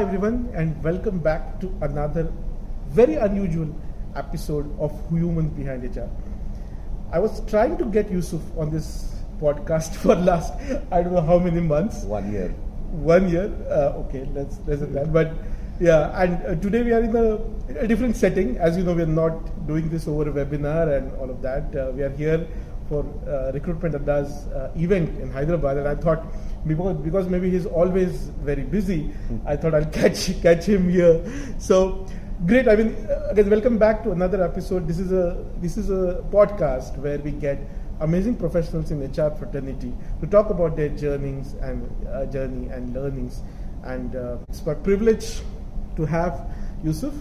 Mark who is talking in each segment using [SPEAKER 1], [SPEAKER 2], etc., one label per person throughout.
[SPEAKER 1] Hi, everyone, and welcome back to another very unusual episode of Humans Behind HR. I was trying to get Yusuf on this podcast for last I don't know how many months.
[SPEAKER 2] One year.
[SPEAKER 1] One year. Uh, okay, let's let's that. But yeah, and uh, today we are in a, a different setting. As you know, we are not doing this over a webinar and all of that. Uh, we are here for uh, Recruitment Adda's uh, event in Hyderabad, and I thought because because maybe he's always very busy, I thought I'll catch catch him here. So great. I mean, uh, again, welcome back to another episode. This is a this is a podcast where we get amazing professionals in HR fraternity to talk about their journeys and uh, journey and learnings. And uh, it's my privilege to have Yusuf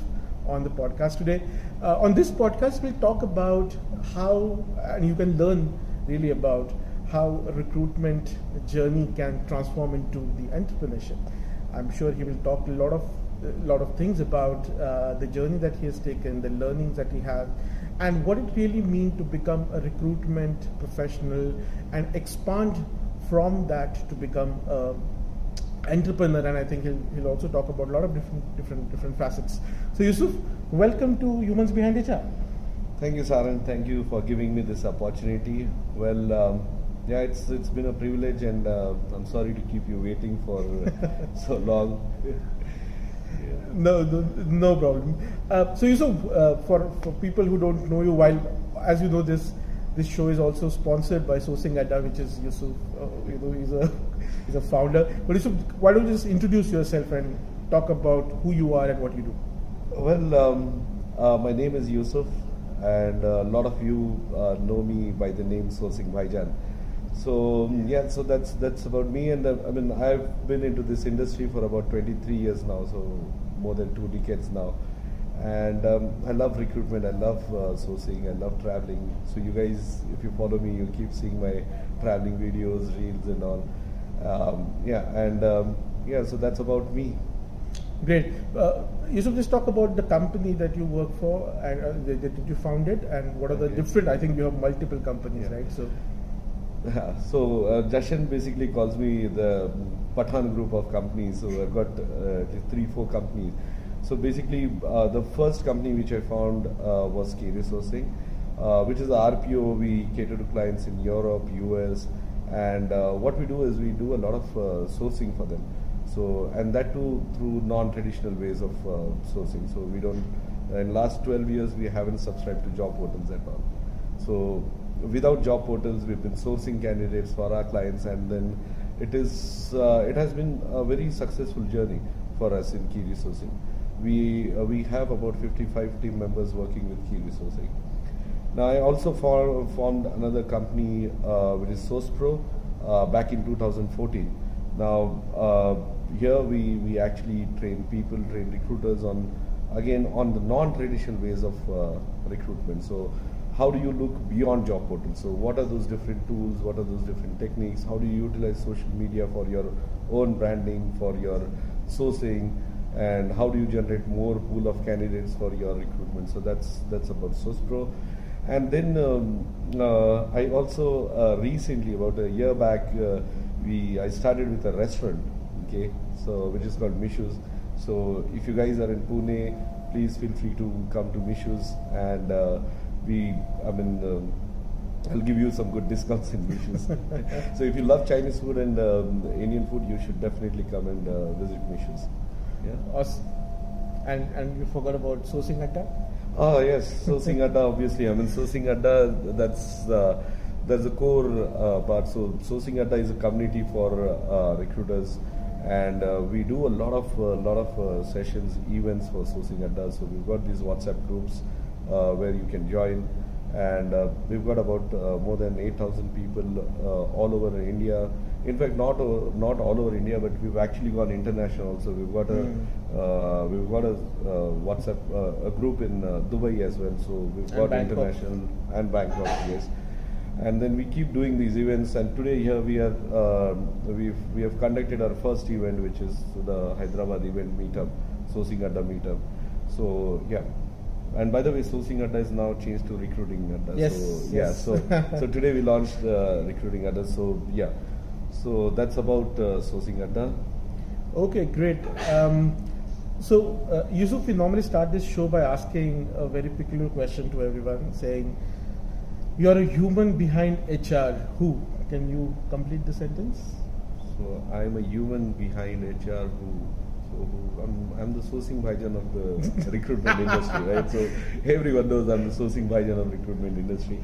[SPEAKER 1] on the podcast today. Uh, on this podcast, we'll talk about how, and you can learn really about how a recruitment journey can transform into the entrepreneurship. I'm sure he will talk a lot of a lot of things about uh, the journey that he has taken, the learnings that he has, and what it really means to become a recruitment professional and expand from that to become a entrepreneur. And I think he'll, he'll also talk about a lot of different different different facets. So Yusuf, welcome to Humans Behind HR.
[SPEAKER 2] Thank you, Sarang. Thank you for giving me this opportunity. Well, um, yeah, it's it's been a privilege, and uh, I'm sorry to keep you waiting for so long.
[SPEAKER 1] No, no, no problem. Uh, so Yusuf, uh, for for people who don't know you, while as you know this this show is also sponsored by Sourcing Adda, which is Yusuf. Uh, you know, he's a he's a founder. But Yusuf, why don't you just introduce yourself and talk about who you are and what you do?
[SPEAKER 2] Well, um, uh, my name is Yusuf, and a lot of you uh, know me by the name Sourcing Bhaijaan. So um, yeah, so that's that's about me, and uh, I mean I've been into this industry for about 23 years now, so more than two decades now, and um, I love recruitment, I love uh, sourcing, I love traveling. So you guys, if you follow me, you'll keep seeing my traveling videos, reels, and all. Um, yeah, and um, yeah, so that's about me.
[SPEAKER 1] Great. Uh, Yusuf, just talk about the company that you work for and uh, that, that you founded, and what are the
[SPEAKER 2] Okay.
[SPEAKER 1] different. I think you have multiple companies,
[SPEAKER 2] Yeah.
[SPEAKER 1] right? So
[SPEAKER 2] so uh, Jashan basically calls me the Pathan group of companies. So I've got uh, three, four companies. So basically, uh, the first company which I found uh, was Key Resourcing, uh, which is a RPO. We cater to clients in Europe, US, and uh, what we do is we do a lot of sourcing for them. So and that too through non-traditional ways of sourcing. So we don't. In last 12 years, we haven't subscribed to job portals at all. So without job portals, we've been sourcing candidates for our clients, and then it is uh, it has been a very successful journey for us in key resourcing. We uh, we have about 55 team members working with key resourcing. Now I also for, formed another company uh, which is SourcePro uh, back in 2014. Now uh, here we we actually train people, train recruiters on again on the non-traditional ways of uh, recruitment. So how do you look beyond job portals? So what are those different tools? What are those different techniques? How do you utilize social media for your own branding, for your sourcing, and how do you generate more pool of candidates for your recruitment? So that's that's about SourcePro. And then um, uh, I also uh, recently, about a year back, uh, we I started with a restaurant, okay, so which is called Mishus. So if you guys are in Pune, please feel free to come to Mishus, and uh, we, I mean. Um, I'll give you some good discounts in Mishus. so if you love Chinese food and um, Indian food, you should definitely come and uh, visit Mishus. Yeah.
[SPEAKER 1] us, and and you forgot about sourcing Adda.
[SPEAKER 2] Oh yes, sourcing adda obviously. I mean sourcing adda that's uh, that's the core uh, part. So sourcing adda is a community for uh, recruiters, and uh, we do a lot of uh, lot of uh, sessions, events for sourcing. So we've got these WhatsApp groups where you can join, and uh, we've got about uh, more than 8,000 people uh, all over India. In fact, not not all over India, but we've actually gone international. So we've got a
[SPEAKER 1] Mm.
[SPEAKER 2] uh, we've got a uh, WhatsApp uh, a group in uh, Dubai as well. So we've got international and Bangkok, yes. And then we keep doing these events. And today here we are um we've we have conducted our first event, which is the Hyderabad event meetup, Sourcing Adda meetup. So yeah. And by the way, Sourcing Adda is now changed to Recruiting Adda.
[SPEAKER 1] Yes,
[SPEAKER 2] So yeah. So so today we launched uh, Recruiting Adda. So yeah. So that's about uh, Sourcing Adda.
[SPEAKER 1] Okay, great. Um, So, uh, Yusuf, we normally start this show by asking a very peculiar question to everyone, saying, "You are a human behind HR. Who? Can you complete the sentence?"
[SPEAKER 2] So I'm a human behind HR who. I'm, I'm the sourcing bhaijaan of the recruitment industry, right? So everyone knows I'm the sourcing bhaijaan of recruitment industry.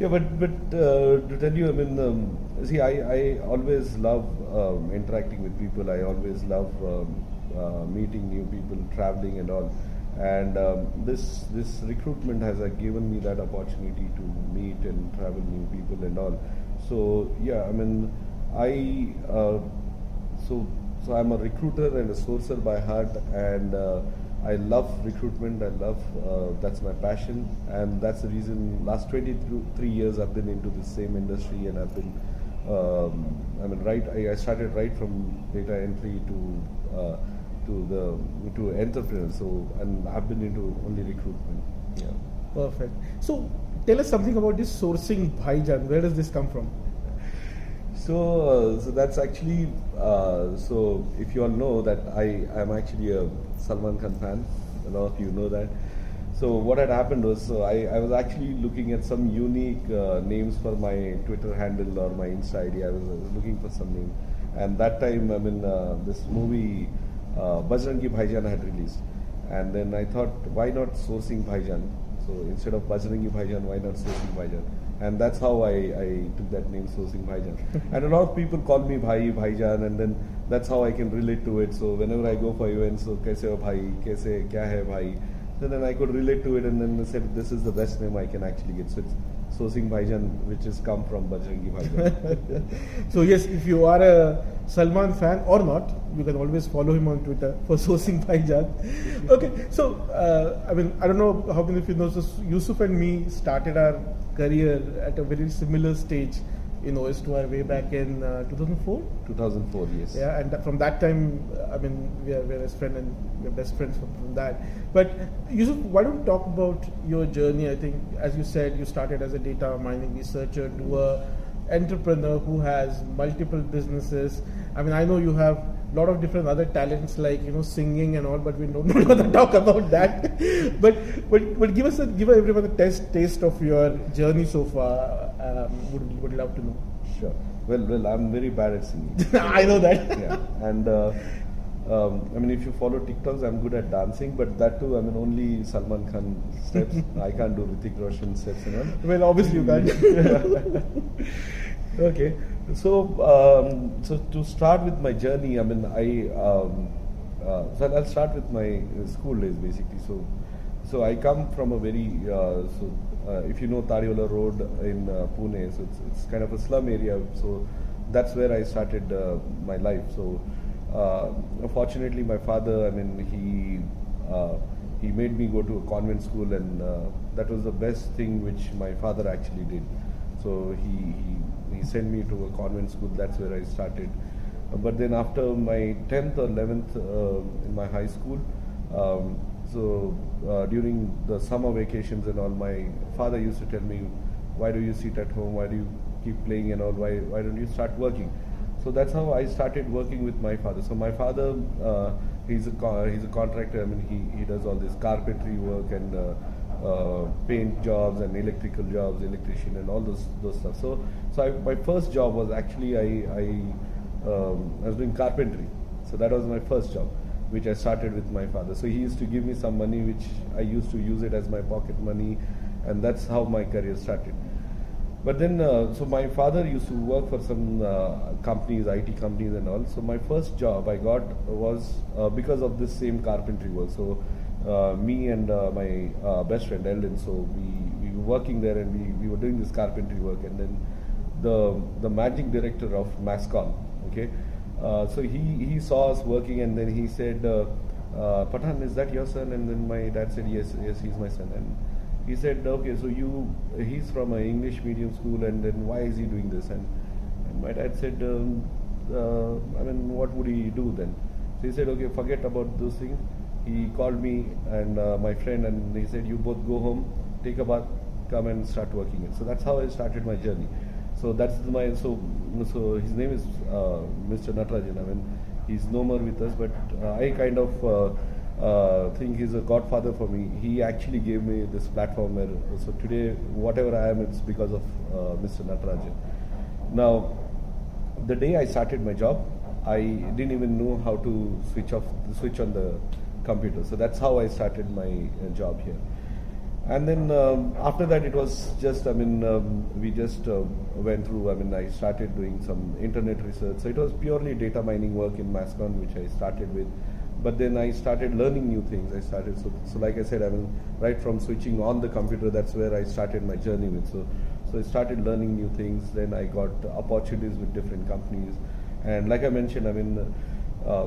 [SPEAKER 2] Yeah, but but uh, to tell you, I mean, um, see, I, I always love um, interacting with people. I always love um, uh, meeting new people, traveling and all. And um, this this recruitment has uh, given me that opportunity to meet and travel new people and all. So yeah, I mean, I uh, so so I'm a recruiter and a sourcer by heart, and uh, I love recruitment. I love uh, that's my passion, and that's the reason. Last 23 years I've been into the same industry, and I've been. Um, I mean, right. I, I started right from data entry to uh, to the to entrepreneur. So, and I've been into only recruitment. Yeah.
[SPEAKER 1] Perfect. So, tell us something about this sourcing bhaijaan. Where does this come from?
[SPEAKER 2] So, uh, so that's actually uh, so. If you all know that I am actually a Salman Khan fan, a lot of you know that. So what had happened was, so I, I was actually looking at some unique uh, names for my Twitter handle or my Insta ID. I was, was looking for some name, and that time I mean uh, this movie uh, Bajrangi Bhaijaan had released, and then I thought, why not sourcing Bhaijaan? So instead of Bajrangi Bhaijaan, why not sourcing Bhaijaan? And that's how I, I took that name sourcing Bhaijaan. and a lot of people call me Bhai, Bhaijaan and then that's how I can relate to it. So whenever I go for events, so kaise ho bhai, kaise, kya hai bhai, so then I could relate to it and then I said this is the best name I can actually get. So it's sourcing Bhaijaan which has come from Bajrangi Bhaijaan.
[SPEAKER 1] so yes, if you are a Salman fan or not, you can always follow him on Twitter for sourcing Bhaijaan. okay, so uh, I mean I don't know how many of you know, so Yusuf and me started our career at a very similar stage in OS2R way back in uh, 2004.
[SPEAKER 2] 2004, yes.
[SPEAKER 1] Yeah, and from that time, I mean, we are, we are best friends and we're best friends from, from that. But Yusuf, why don't you talk about your journey? I think, as you said, you started as a data mining researcher to a entrepreneur who has multiple businesses. I mean, I know you have a lot of different other talents like you know singing and all, but we don't, don't want to talk about that. but but but give us a, give everyone a taste taste of your journey so far. Um, would would love to know.
[SPEAKER 2] Sure. Well, well, I'm very bad at singing.
[SPEAKER 1] I know that.
[SPEAKER 2] yeah, and. Uh, um, I mean, if you follow TikToks, I'm good at dancing, but that too, I mean, only Salman Khan steps. I can't do Hrithik Roshan steps and all.
[SPEAKER 1] Well, obviously you can't.
[SPEAKER 2] okay. So, um, so to start with my journey, I mean, I um, uh, so I'll start with my school days basically. So, so I come from a very uh, so uh, if you know Tadiwala Road in uh, Pune, so it's, it's kind of a slum area. So that's where I started uh, my life. So, uh, fortunately, my father, I mean, he he made me go to a convent school, and that was the best thing which my father actually did. So he, he he sent me to a convent school. That's where I started. Uh, but then after my 10th or 11th uh, in my high school, um, so uh, during the summer vacations and all, my father used to tell me, "Why do you sit at home? Why do you keep playing and all? Why why don't you start working?" So that's how I started working with my father. So my father, uh, he's a he's a contractor. I mean, he he does all this carpentry work and uh, uh, paint jobs and electrical jobs, electrician and all those those stuff. So, so I, my first job was actually I I, um, I was doing carpentry. So that was my first job, which I started with my father. So he used to give me some money, which I used to use it as my pocket money, and that's how my career started. But then, uh, so my father used to work for some uh, companies, IT companies and all. So my first job I got was uh, because of this same carpentry work. So uh, me and uh, my uh, best friend Eldon. So we, we were working there and we, we were doing this carpentry work. And then the the managing director of Mascon, okay, so he, he saw us working and then he said, uh, uh, Pathan, is that your son? And then my dad said, yes, yes, he's my son. And he said, okay, so you, he's from an English medium school and then why is he doing this? And, and my dad said, um, I mean, what would he do then? So he said, okay, forget about those things he called me and uh, my friend and he said you both go home take a bath come and start working so that's how i started my journey so that's my so so his name is uh, mr natarajan i mean He's no more with us, but uh, I kind of uh, uh, think he's a godfather for me. He actually gave me this platform where, so today, whatever I am, it's because of uh, Mr. Natarajan. Now, the day I started my job, I didn't even know how to switch off, switch on the computer. So that's how I started my uh, job here. And then um, after that, it was just, I mean, um, we just uh, went through, I mean, I started doing some internet research. So it was purely data mining work in Mascon, which I started with. But then I started learning new things. I started, so, so like I said, I mean, right from switching on the computer, that's where I started my journey with. So, so I started learning new things. Then I got opportunities with different companies. And like I mentioned, I mean, uh,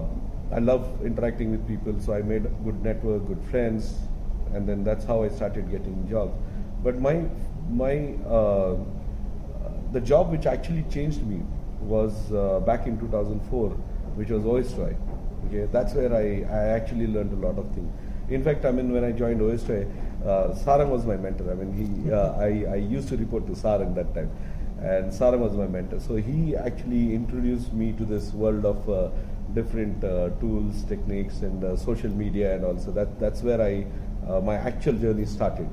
[SPEAKER 2] I love interacting with people. So I made good network, good friends, and then that's how I started getting jobs. But my my uh, the job which actually changed me was uh, back in 2004, which was OSTRI. Okay, that's where I, I actually learned a lot of things. In fact, I mean, when I joined OSTRI, uh, Sarang was my mentor. I mean, he uh, I, I used to report to Sarang that time, and Sarang was my mentor. So he actually introduced me to this world of uh, different uh, tools, techniques, and uh, social media, and also that that's where I my actual journey started.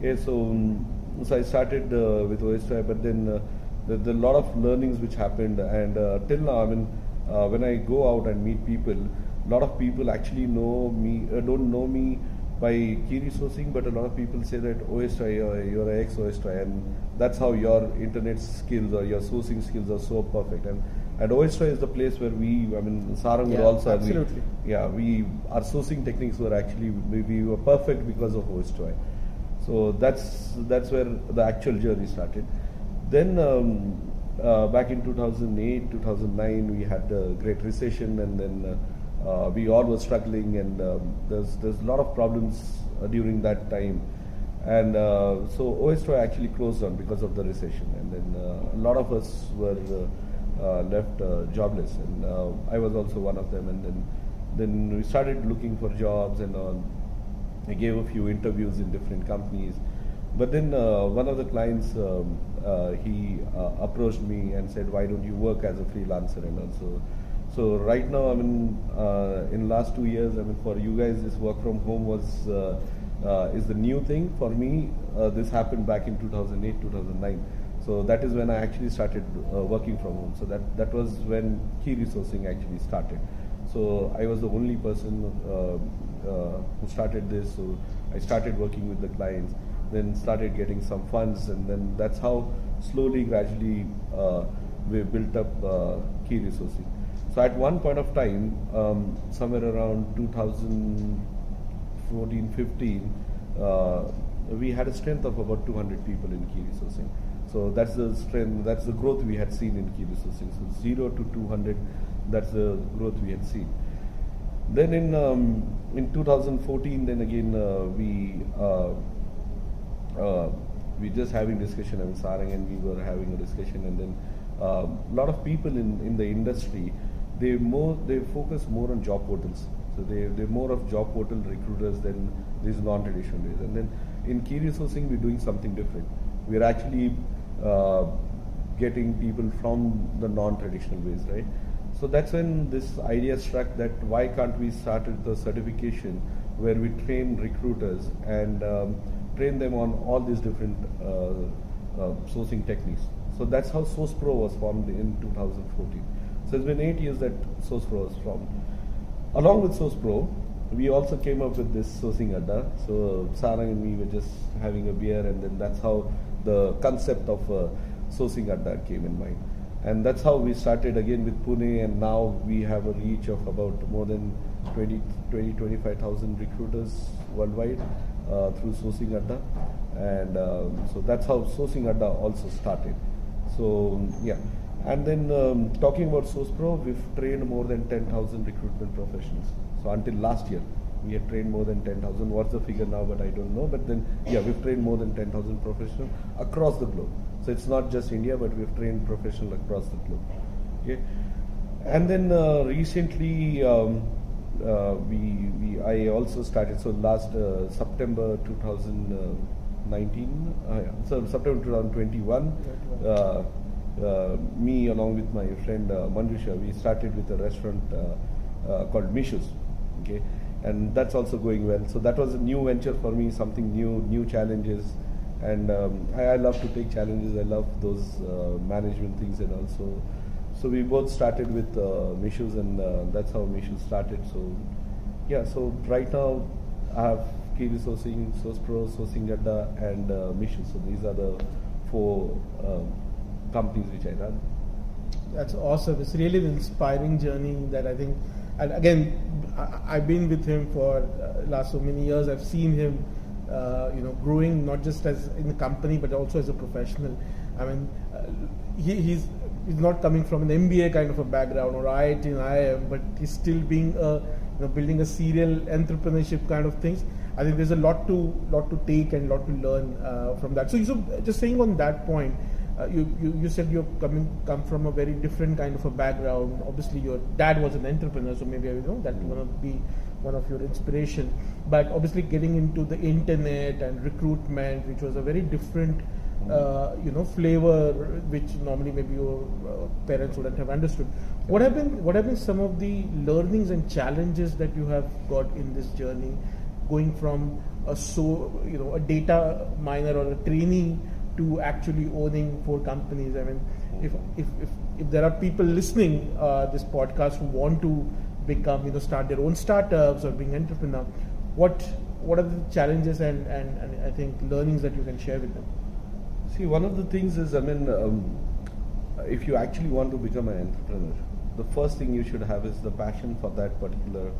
[SPEAKER 2] Yeah, so, um, so I started uh, with OSTRI, but then uh, there, a lot of learnings which happened, and uh, till now, I mean, uh, when I go out and meet people, a lot of people actually know me, uh, don't know me by key resourcing, but a lot of people say that OSTRI, you're, you're an ex OSTRI, and that's how your internet skills or your sourcing skills are so perfect. And and OSTRI is the place where we, I mean, Sarang would
[SPEAKER 1] Yeah,
[SPEAKER 2] also agree.
[SPEAKER 1] absolutely.
[SPEAKER 2] Yeah, we our sourcing techniques were actually we, we were perfect because of OSTRI. So that's that's where the actual journey started. Then um, uh, back in 2008, 2009, we had a great recession, and then uh, uh, we all were struggling, and um, there's there's a lot of problems uh, during that time. And uh, so OSTRI actually closed down because of the recession, and then uh, a lot of us were left uh, jobless, and uh, I was also one of them. And then then we started looking for jobs and all. I gave a few interviews in different companies, but then uh, one of the clients um, uh, he uh, approached me and said, "Why don't you work as a freelancer?" And also, so right now, I mean, uh, in last two years, I mean, for you guys, this work from home was uh, uh, is the new thing. For me, uh, this happened back in 2008, 2009. So that is when I actually started uh, working from home. So that that was when key resourcing actually started. So I was the only person uh, uh, who started this. So I started working with the clients, then started getting some funds, and then that's how slowly, gradually, uh, we built up uh, key resourcing. So at one point of time, um, somewhere around 2014, 15, uh, we had a strength of about 200 people in key resourcing. So that's the strength, that's the growth we had seen in key resourcing. So zero to 200, that's the growth we had seen. Then in um, in 2014, then again uh, we uh, uh, we just having discussion. I mean, Sarang and we were having a discussion, and then a lot of people in, in the industry they more they focus more on job portals. So they they're more of job portal recruiters than these non-traditional ways. And then in key resourcing, we're doing something different. We're actually uh, getting people from the non-traditional ways, right? So that's when this idea struck that why can't we start with the certification where we train recruiters and um, train them on all these different uh, uh, sourcing techniques. So that's how SourcePro was formed in 2014. So it's been eight years that SourcePro was formed. Along with SourcePro, we also came up with this sourcing adda. So Sarang and me were just having a beer, and then that's how the concept of uh, sourcing adda came in mind. And that's how we started again with Pune, and now we have a reach of about more than 20, 20 25,000 recruiters worldwide uh, through Sourcing Adda. And um, so that's how Sourcing Adda also started. So, yeah. And then um, talking about SourcePro, we've trained more than 10,000 recruitment professionals. So until last year, we had trained more than 10,000. What's the figure now? But I don't know. But then, yeah, we've trained more than 10,000 professionals across the globe. So it's not just India, but we've trained professionals across the globe. Okay. And then uh, recently, um, uh, we, we I also started. So last uh, September 2019, uh, yeah, so September 2021, uh, uh, me along with my friend uh, Manjusha, we started with a restaurant called Mishus. Okay, and that's also going well. So that was a new venture for me, something new, new challenges, and um, I, I love to take challenges. I love those uh, management things and also. So we both started with uh, Mishus, and uh, that's how Mishus started. So yeah, so right now I have Key Resourcing, SourcePro, Sourcing Adda, and uh. So these are the four um, companies which I run.
[SPEAKER 1] That's awesome. It's really an inspiring journey that I think, and again, I, have been with him for uh, last so many years. I've seen him, uh, you know, growing not just as in the company but also as a professional. I mean, uh, he, he's he's not coming from an MBA kind of a background or IIT and IIM, but he's still being a, you know, building a serial entrepreneurship kind of things. I think there's a lot to lot to take and lot to learn uh, from that. So, so just saying on that point, uh, you, you, you said you're coming come from a very different kind of a background. Obviously, your dad was an entrepreneur, so maybe you know that mm-hmm. to be one of your inspiration. But obviously, getting into the internet and recruitment, which was a very different mm-hmm. uh, you know flavor, which normally maybe your uh, parents wouldn't have understood. What have been what have been some of the learnings and challenges that you have got in this journey, going from a so you know a data miner or a trainee to actually owning four companies. I mean, if if if, if there are people listening uh, this podcast who want to become you know start their own startups or being entrepreneur, what what are the challenges and, and, and I think learnings that you can share with them?
[SPEAKER 2] See, one of the things is, I mean, um, if you actually want to become an entrepreneur, the first thing you should have is the passion for that particular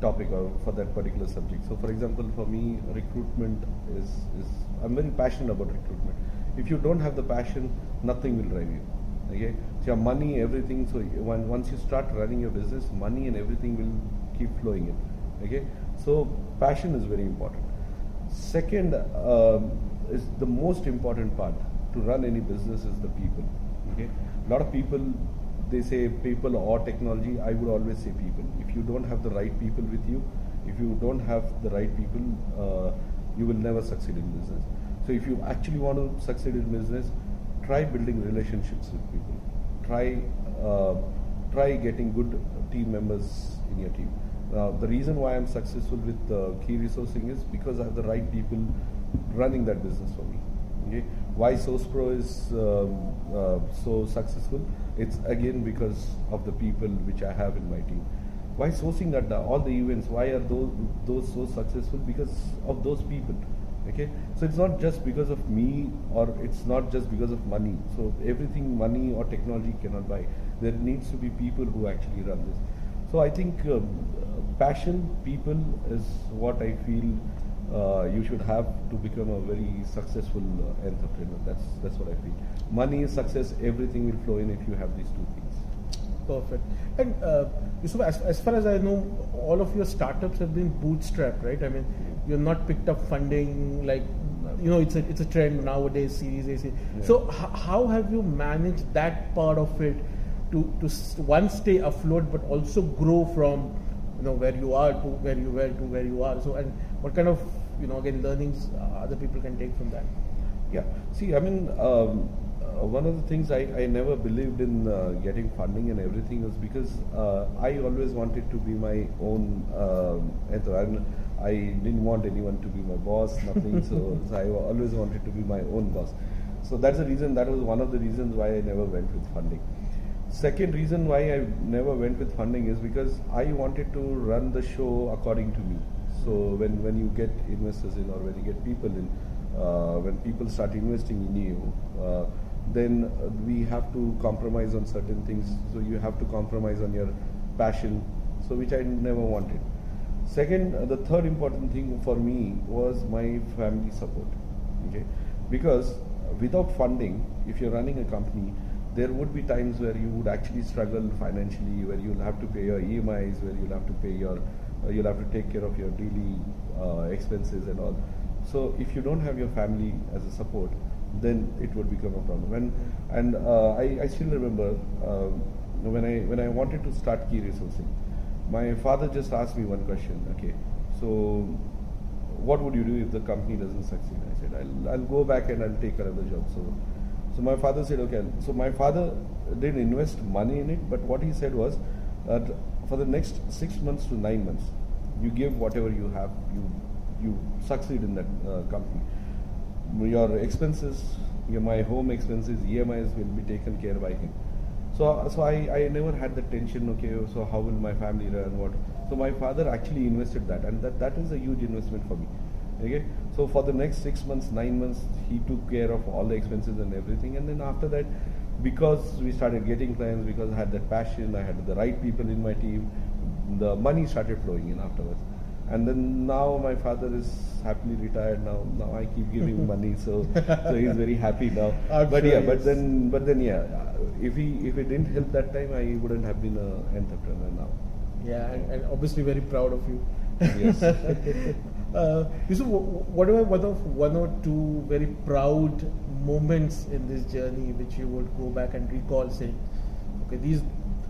[SPEAKER 2] topic or for that particular subject. So, for example, for me, recruitment is, is I'm very passionate about recruitment. If you don't have the passion, nothing will drive you. Okay, so your money, everything. So when, once you start running your business, money and everything will keep flowing in. Okay, so passion is very important. Second um, is the most important part to run any business is the people. Okay, a lot of people they say people or technology. I would always say people. If you don't have the right people with you, if you don't have the right people, uh, you will never succeed in business. So if you actually want to succeed in business, try building relationships with people. Try uh, try getting good team members in your team. Now, the reason why I'm successful with uh, key resourcing is because I have the right people running that business for me. Okay? Why SourcePro is um, uh, so successful? It's again because of the people which I have in my team. Why sourcing that all the events? Why are those those so successful? Because of those people. Okay, so it's not just because of me or it's not just because of money. So everything money or technology cannot buy. There needs to be people who actually run this. So I think um, passion, people is what I feel uh, you should have to become a very successful uh, entrepreneur. That's that's what I feel. Money, success, everything will flow in if you have these two things.
[SPEAKER 1] Perfect. And uh, Yusuf, as, as far as I know, all of your startups have been bootstrapped, right? I mean, you're not picked up funding like you know it's a it's a trend nowadays series a yeah. so h- how have you managed that part of it to to one stay afloat but also grow from you know where you are to where you were to where you are so and what kind of you know again learnings uh, other people can take from that
[SPEAKER 2] yeah see i mean um, one of the things I, I never believed in uh, getting funding and everything was because uh, I always wanted to be my own um, I didn't want anyone to be my boss, nothing. so, so, I always wanted to be my own boss. So that's the reason. That was one of the reasons why I never went with funding. Second reason why I never went with funding is because I wanted to run the show according to me. So when when you get investors in or when you get people in, uh, when people start investing in you. Then we have to compromise on certain things. So you have to compromise on your passion, so which I never wanted. Second, uh, the third important thing for me was my family support. Okay, because without funding, if you're running a company, there would be times where you would actually struggle financially, where you'll have to pay your EMIs, where you'll have to pay your, uh, you'll have to take care of your daily uh, expenses and all. So if you don't have your family as a support, then it would become a problem. And and uh, I, I still remember um, when I when I wanted to start key resourcing, my father just asked me one question. Okay, so what would you do if the company doesn't succeed? I said I'll I'll go back and I'll take another job. So So my father said, okay. So my father didn't invest money in it, but what he said was that for the next six months to nine months, you give whatever you have, you you succeed in that uh, company. Your expenses, your my home expenses, EMIs will be taken care by him. So, so I, I never had the tension, okay, so how will my family run, what. So my father actually invested that and that, that is a huge investment for me. Okay, so for the next six months, nine months, he took care of all the expenses and everything. And then after that, because we started getting clients, because I had that passion, I had the right people in my team, the money started flowing in afterwards. And then now my father is happily retired now. Now I keep giving money, so so he's very happy now.
[SPEAKER 1] I'm
[SPEAKER 2] but
[SPEAKER 1] sure
[SPEAKER 2] yeah, but then but then yeah, if he if it didn't help that time, I wouldn't have been an entrepreneur now.
[SPEAKER 1] Yeah, and, and obviously very proud of you.
[SPEAKER 2] Yes.
[SPEAKER 1] uh, wh- what are one of one or two very proud moments in this journey which you would go back and recall, saying, "Okay, these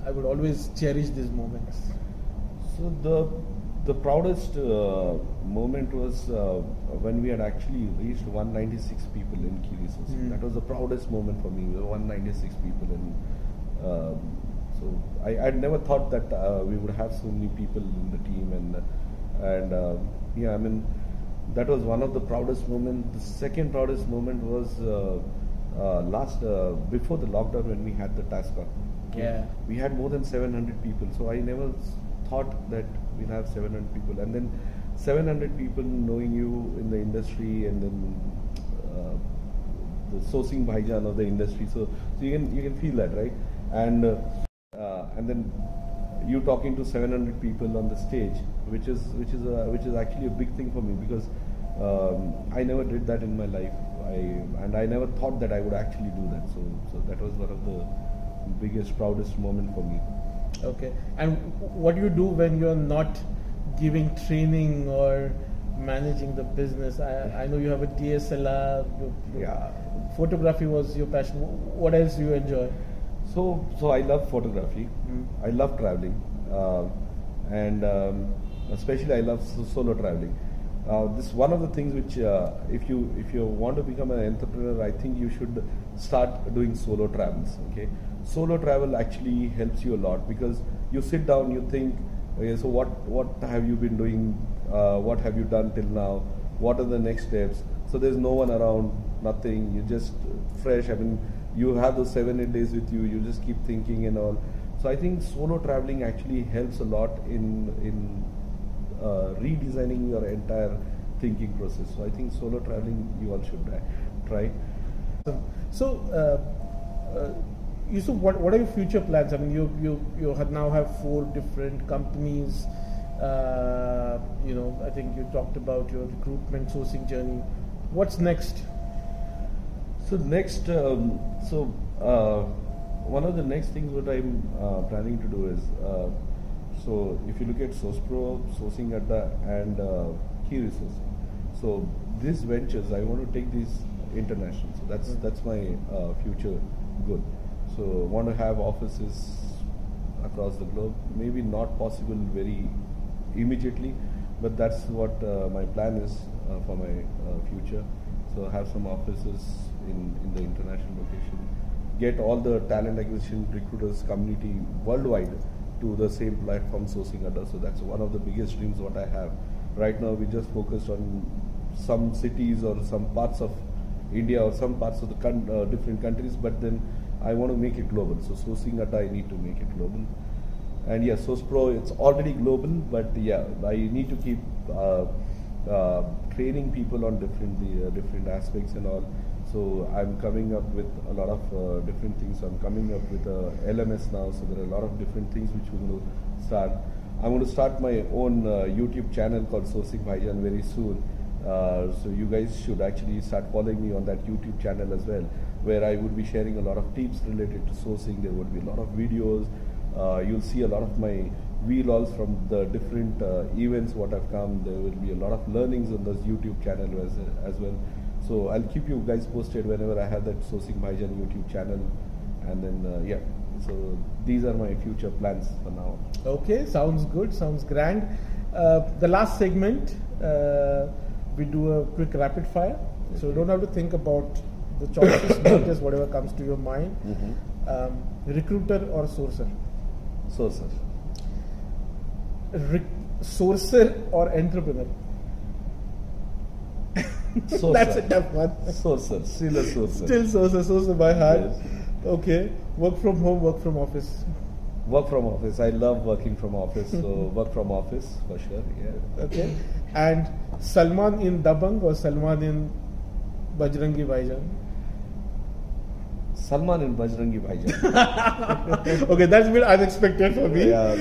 [SPEAKER 1] I would always cherish these moments."
[SPEAKER 2] So the the proudest uh, moment was uh, when we had actually reached 196 people in Resources.
[SPEAKER 1] Hmm.
[SPEAKER 2] That was the proudest moment for me. We were 196 people, and um, so I I'd never thought that uh, we would have so many people in the team, and and um yeah, I mean that was one of the proudest moments. The second proudest moment was uh, uh, last uh, before the lockdown when we had the TaskCon.
[SPEAKER 1] Yeah.
[SPEAKER 2] We had more than 700 people, so I never thought that have 700 people, and then 700 people knowing you in the industry, and then uh, the sourcing bhaijaan of the industry. So, so you can you can feel that, right? And uh, uh, and then you talking to 700 people on the stage, which is which is a, which is actually a big thing for me because um, I never did that in my life. I and I never thought that I would actually do that. So so that was one of the biggest proudest moment for me.
[SPEAKER 1] Okay, and what do you do when you're not giving training or managing the business? I, I know you have a DSLR. You, you-
[SPEAKER 2] Yeah.
[SPEAKER 1] Photography was your passion. What else do you enjoy?
[SPEAKER 2] So, so I love photography.
[SPEAKER 1] Mm.
[SPEAKER 2] I love traveling, uh, and um, especially I love solo traveling. Uh, this is one of the things which, uh, if you if you want to become an entrepreneur, I think you should start doing solo travels. Okay, solo travel actually helps you a lot because you sit down, you think, okay, so what what have you been doing? Uh, what have you done till now? What are the next steps? So there's no one around, nothing. You're just fresh. I mean, you have those seven eight days with you. You just keep thinking and all. So I think solo traveling actually helps a lot in in uh, redesigning your entire thinking process. So I think solo traveling you all should try. try.
[SPEAKER 1] So, uh, Yusuf, what, what are your future plans? I mean, you you you have now have four different companies. Uh, you know, I think you talked about your recruitment sourcing journey. What's next?
[SPEAKER 2] So next, um, so uh, one of the next things what I'm uh, planning to do is, uh, so if you look at SourcePro, Sourcing Adda, and uh, Key Resourcing, so these ventures I want to take these international. So that's
[SPEAKER 1] Mm.
[SPEAKER 2] that's my uh, future goal. So want to have offices across the globe. Maybe not possible very immediately, but that's what uh, my plan is uh, for my uh, future. So have some offices in, in the international location, get all the talent acquisition recruiters community worldwide to the same platform sourcing Adda. So that's one of the biggest dreams what I have. Right now we just focused on some cities or some parts of India or some parts of the con- uh, different countries, but then I want to make it global. So sourcing Adda, I need to make it global. And yeah, Source Pro, it's already global, but yeah, I need to keep uh, uh, training people on different the, uh, different aspects and all. So I'm coming up with a lot of uh, different things. So I'm coming up with a LMS now, so there are a lot of different things which we're going to start. I'm going to start my own uh, YouTube channel called Sourcing Bhaijaan very soon. Uh, so you guys should actually start following me on that YouTube channel as well, where I would be sharing a lot of tips related to sourcing. There would be a lot of videos. Uh, you'll see a lot of my vlogs from the different uh, events what I've come. There will be a lot of learnings on this YouTube channel as, as well. So I'll keep you guys posted whenever I have that Sourcing Bhaijaan YouTube channel. And then uh, yeah, so these are my future plans for now.
[SPEAKER 1] Okay, sounds good, sounds grand. Uh, the last segment, uh, we do a quick rapid fire. So you don't have to think about the choice is just whatever comes to your mind.
[SPEAKER 2] Mhm.
[SPEAKER 1] Um, recruiter or sourcer?
[SPEAKER 2] Sourcer.
[SPEAKER 1] Re- sourcer or entrepreneur?
[SPEAKER 2] Sourcer.
[SPEAKER 1] That's a tough one.
[SPEAKER 2] Sourcer. Still a sourcer.
[SPEAKER 1] Still sourcer, sourcer by heart.
[SPEAKER 2] Yes.
[SPEAKER 1] Okay. Work from home, work from office.
[SPEAKER 2] Work from office. I love working from office. so work from office for sure. Yeah.
[SPEAKER 1] Okay. And Salman in Dabangg or Salman in Bajrangi Bhaijaan?
[SPEAKER 2] Salman in Bajrangi Bhaijaan.
[SPEAKER 1] okay, that's a bit unexpected for me.
[SPEAKER 2] yeah,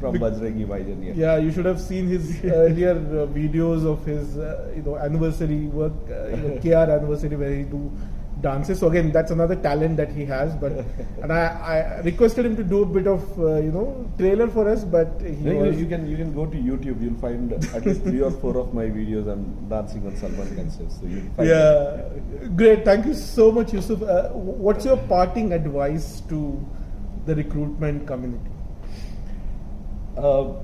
[SPEAKER 2] from Bajrangi Bhaijaan. Yeah.
[SPEAKER 1] Yeah, you should have seen his earlier uh, videos of his, uh, you know, anniversary work, uh, you know, KR anniversary where he do dances. So again, that's another talent that he has. But and I, I requested him to do a bit of, uh, you know, trailer for us, but he
[SPEAKER 2] No, you, you can you can go to YouTube. You'll find at least three or four of my videos. I'm dancing on Salman concerts. So you'll find.
[SPEAKER 1] yeah, great. Thank you so much, Yusuf. Uh, what's your parting advice to the recruitment community?
[SPEAKER 2] Uh,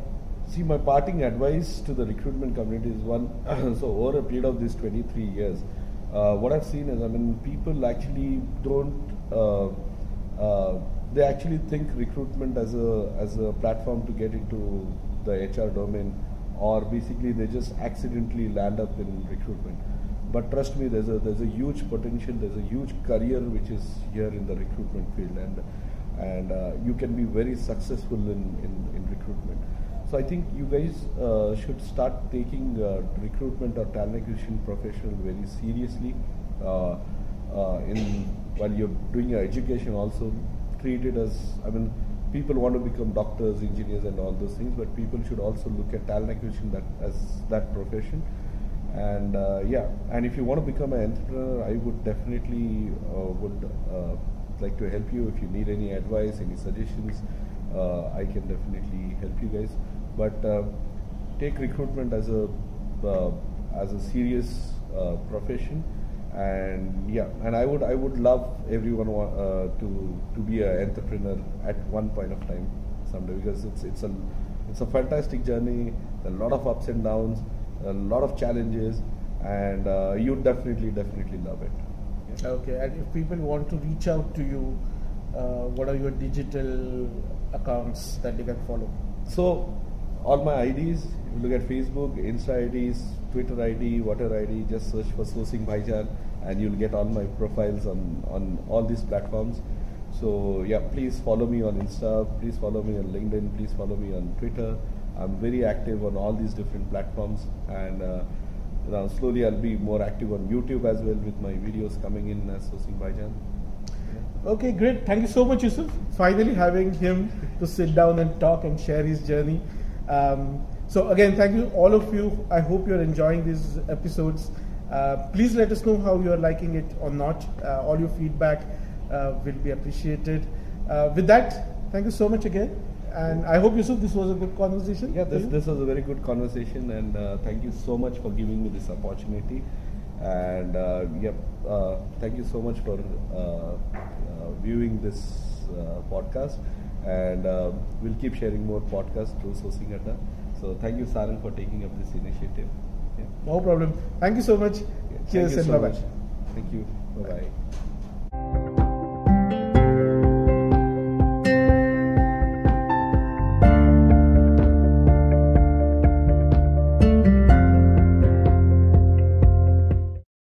[SPEAKER 2] see, my parting advice to the recruitment community is one. so over a period of these 23 years, uh, what I've seen is, I mean, people actually don't. Uh, uh, they actually think recruitment as a as a platform to get into the HR domain, or basically they just accidentally land up in recruitment. But trust me, there's a there's a huge potential. There's a huge career which is here in the recruitment field, and and uh, you can be very successful in, in, in recruitment. So I think you guys uh, should start taking uh, recruitment or talent acquisition professional very seriously. Uh, uh, in while you're doing your education, also treat it as I mean, people want to become doctors, engineers, and all those things, but people should also look at talent acquisition that as that profession. And uh, yeah, and if you want to become an entrepreneur, I would definitely uh, would like to help you if you need any advice, any suggestions. I can definitely help you guys. But uh, take recruitment as a uh, as a serious uh, profession, and yeah, and I would I would love everyone uh, to to be an entrepreneur at one point of time someday because it's it's a it's a fantastic journey. A lot of ups and downs, a lot of challenges, and uh, you definitely definitely love it. Yeah.
[SPEAKER 1] Okay, and if people want to reach out to you, uh, what are your digital accounts that they can follow?
[SPEAKER 2] So, all my IDs, if you look at Facebook, Insta IDs, Twitter ID, whatever ID, just search for Sourcing Bhaijaan and you'll get all my profiles on, on all these platforms. So, yeah, please follow me on Insta, please follow me on LinkedIn, please follow me on Twitter. I'm very active on all these different platforms and uh, now slowly I'll be more active on YouTube as well with my videos coming in as Sourcing Bhaijaan.
[SPEAKER 1] Okay, great. Thank you so much, Yusuf. Finally, having him to sit down and talk and share his journey. Um, so, again, thank you, all of you. I hope you're enjoying these episodes. Uh, please let us know how you're liking it or not. Uh, all your feedback uh, will be appreciated. Uh, with that, thank you so much again. And I hope, Yusuf, this was a good conversation.
[SPEAKER 2] Yeah, this, this was a very good conversation, and uh, thank you so much for giving me this opportunity. And uh, yep, uh, thank you so much for uh, uh, viewing this uh, podcast. And uh, we'll keep sharing more podcasts through Sourcing Adda. So thank you, Sarang, for taking up this initiative. Yeah.
[SPEAKER 1] No problem. Thank you so much.
[SPEAKER 2] Yeah, thank
[SPEAKER 1] Cheers
[SPEAKER 2] you
[SPEAKER 1] and
[SPEAKER 2] so
[SPEAKER 1] bye bye.
[SPEAKER 2] Thank you. Bye bye.